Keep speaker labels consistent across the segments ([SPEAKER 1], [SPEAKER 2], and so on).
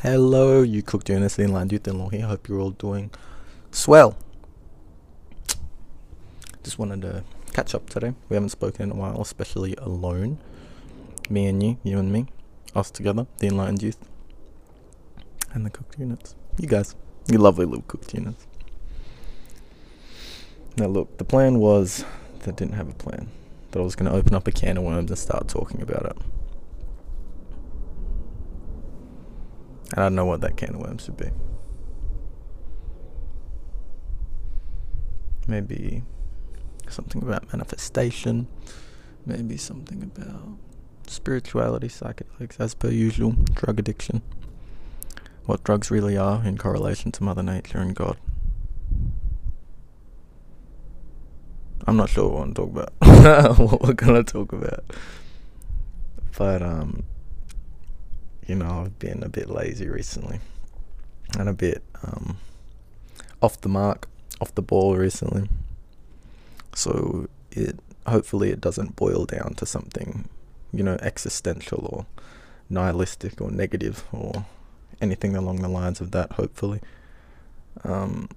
[SPEAKER 1] Hello, you cooked units in line youth and law here. Hope you're all doing swell. Just wanted to catch up today. We haven't spoken in a while, especially alone. Me and you, you and me, us together, the enlightened youth, and the cooked units. You guys, you lovely little cooked units. Now, look, the plan was that I didn't have a plan. That I was going to open up a can of worms and start talking about it. I don't know what that can of worms would be. Maybe something about manifestation. Maybe something about spirituality, psychedelics, as per usual, drug addiction. What drugs really are in correlation to Mother Nature and God. I'm not sure what I want to talk about. what we're gonna talk about. But um you know, I've been a bit lazy recently. And a bit um off the mark, off the ball recently. So it hopefully it doesn't boil down to something, you know, existential or nihilistic or negative or anything along the lines of that, hopefully. Um,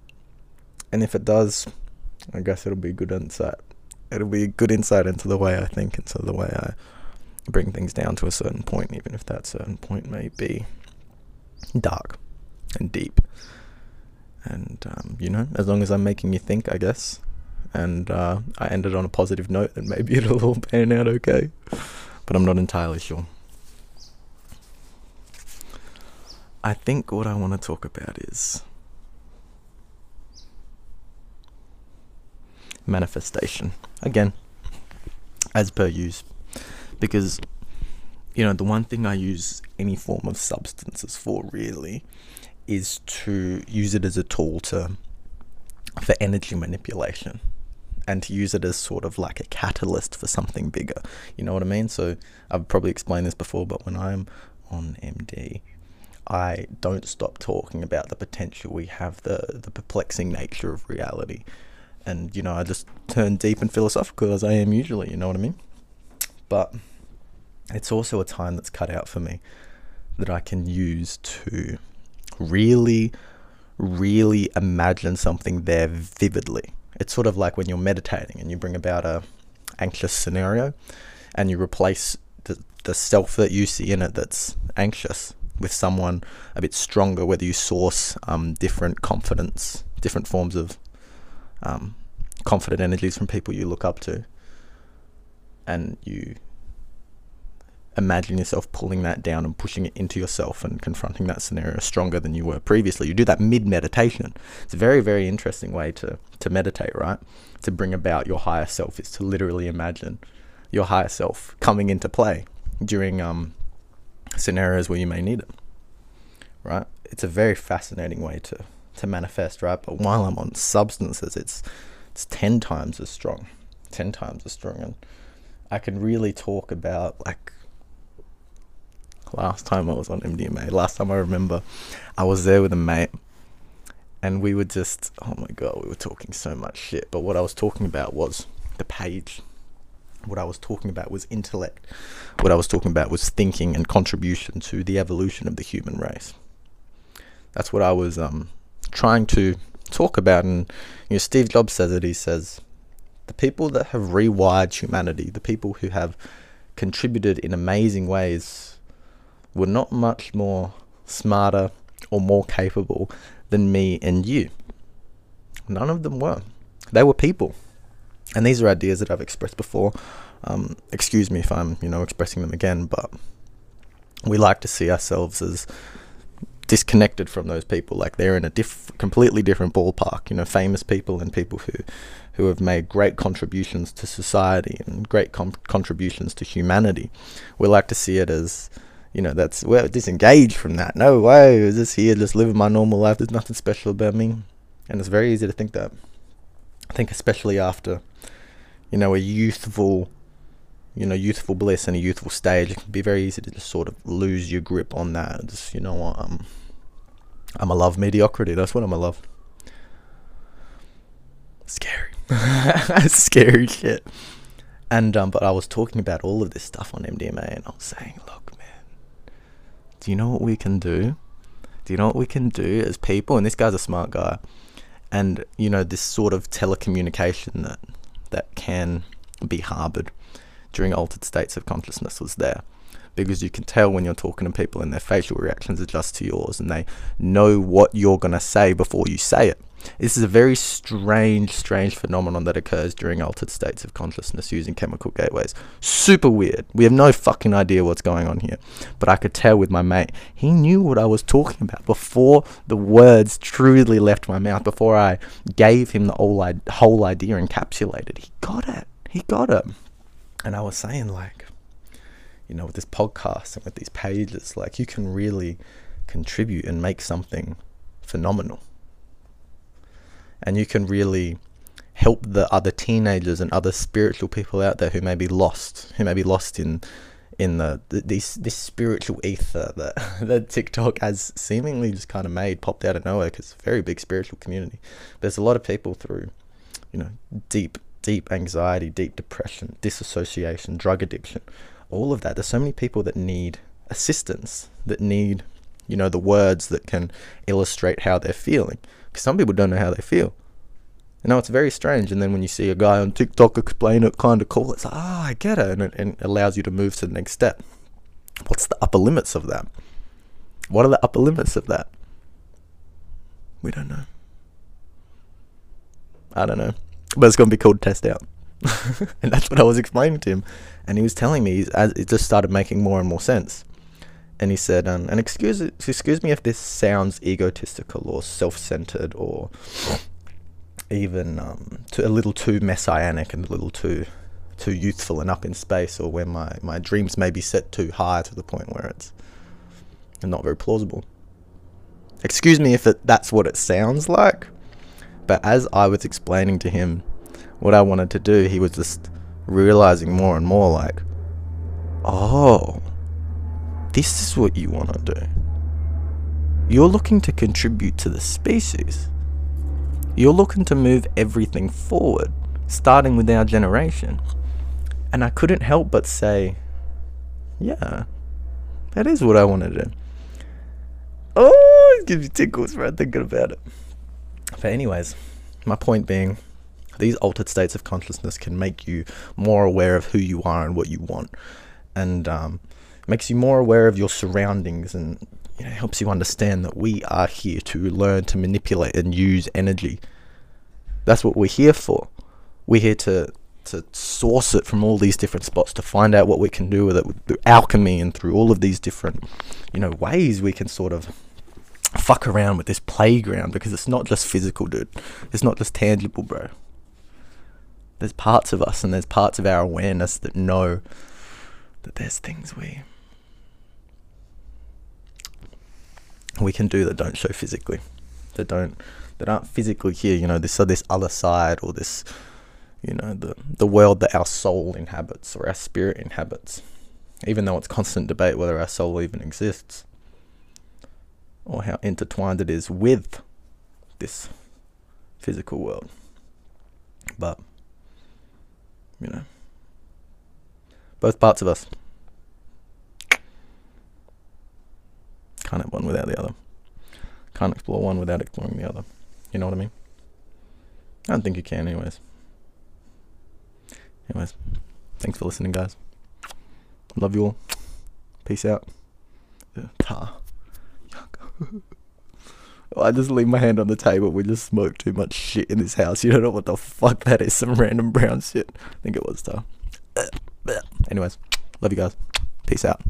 [SPEAKER 1] and if it does, I guess it'll be good insight. It'll be a good insight into the way I think, into the way I bring things down to a certain point, even if that certain point may be dark and deep. And um, you know, as long as I'm making you think, I guess, and uh, I ended on a positive note, then maybe it'll all pan out okay. But I'm not entirely sure. I think what I want to talk about is manifestation. Again, as per use. Because, you know, the one thing I use any form of substances for really is to use it as a tool to for energy manipulation and to use it as sort of like a catalyst for something bigger. You know what I mean? So I've probably explained this before, but when I'm on MD, I don't stop talking about the potential we have, the the perplexing nature of reality, and you know I just turn deep and philosophical as I am usually. You know what I mean? But it's also a time that's cut out for me that I can use to really, really imagine something there vividly. It's sort of like when you're meditating and you bring about a anxious scenario, and you replace the the self that you see in it that's anxious with someone a bit stronger, whether you source um, different confidence, different forms of um, confident energies from people you look up to, and you imagine yourself pulling that down and pushing it into yourself and confronting that scenario stronger than you were previously. You do that mid meditation. It's a very, very interesting way to, to meditate, right? To bring about your higher self is to literally imagine your higher self coming into play during um, scenarios where you may need it, right? It's a very fascinating way to, to manifest, right? But while I'm on substances, it's it's ten times as strong, ten times as strong, and I can really talk about like last time I was on MDMA. Last time I remember, I was there with a mate, and we were just oh my god, we were talking so much shit. But what I was talking about was the page. What I was talking about was intellect. What I was talking about was thinking and contribution to the evolution of the human race. That's what I was um, trying to talk about. And you know, Steve Jobs says it. He says, "The people that have rewired humanity, the people who have contributed in amazing ways, were not much more smarter or more capable than me and you. None of them were. They were people." And these are ideas that I've expressed before. Um, excuse me if I'm, you know, expressing them again, but we like to see ourselves as disconnected from those people. Like they're in a diff- completely different ballpark. You know, famous people and people who who have made great contributions to society and great com- contributions to humanity. We like to see it as you know, that's we're disengaged from that. No way, is this here just living my normal life. There's nothing special about me, and it's very easy to think that. I think especially after, you know, a youthful, you know, youthful bliss and a youthful stage, it can be very easy to just sort of lose your grip on that. Just, you know what, I'm, I'm a love mediocrity. That's what I'm a love. Scary, scary shit. And um, but I was talking about all of this stuff on MDMA, and I was saying, look, man, do you know what we can do do you know what we can do as people? And this guy's a smart guy, and you know this sort of telecommunication that that can be harbored during altered states of consciousness was there because you can tell when you're talking to people and their facial reactions adjust to yours and they know what you're going to say before you say it. This is a very strange, strange phenomenon that occurs during altered states of consciousness using chemical gateways. Super weird. We have no fucking idea what's going on here. But I could tell with my mate, he knew what I was talking about before the words truly left my mouth, before I gave him the whole, whole idea encapsulated. He got it. He got it. And I was saying, like, you know, with this podcast and with these pages, like you can really contribute and make something phenomenal. And you can really help the other teenagers and other spiritual people out there who may be lost, who may be lost in in the, the this this spiritual ether that that TikTok has seemingly just kind of made popped out of nowhere because it's a very big spiritual community. There's a lot of people through, you know, deep deep anxiety, deep depression, disassociation, drug addiction, all of that. There's so many people that need assistance, that need, you know, the words that can illustrate how they're feeling. Because some people don't know how they feel. You know, it's very strange. And then when you see a guy on TikTok explain it kind of cool, it's like, ah, oh, I get it. And, it. and it allows you to move to the next step. What's the upper limits of that? What are the upper limits of that? We don't know. I don't know. But it's going to be called Test Out. and that's what I was explaining to him. And he was telling me as it just started making more and more sense. And he said, um, and excuse excuse me if this sounds egotistical or self-centered or even um, to, a little too messianic and a little too too youthful and up in space, or where my, my dreams may be set too high to the point where it's not very plausible. Excuse me if it, that's what it sounds like, but as I was explaining to him what I wanted to do, he was just realizing more and more like, oh, this is what you want to do. You're looking to contribute to the species. You're looking to move everything forward, starting with our generation. And I couldn't help but say, yeah, that is what I want to do. Oh, it gives me tickles right thinking about it. But anyways, my point being, these altered states of consciousness can make you more aware of who you are and what you want, and um, makes you more aware of your surroundings and you know, helps you understand that we are here to learn to manipulate and use energy. That's what we're here for. We're here to to source it from all these different spots to find out what we can do with it through alchemy and through all of these different, you know, ways we can sort of fuck around with this playground because it's not just physical, dude. It's not just tangible, bro there's parts of us and there's parts of our awareness that know that there's things we we can do that don't show physically that don't that aren't physically here you know this so this other side or this you know the the world that our soul inhabits or our spirit inhabits even though it's constant debate whether our soul even exists or how intertwined it is with this physical world but you know. Both parts of us. Can't have one without the other. Can't explore one without exploring the other. You know what I mean? I don't think you can, anyways. Anyways, thanks for listening, guys. Love you all. Peace out. I just leave my hand on the table. We just smoke too much shit in this house. You don't know what the fuck that is. Some random brown shit. I think it was, though. Anyways, love you guys. Peace out.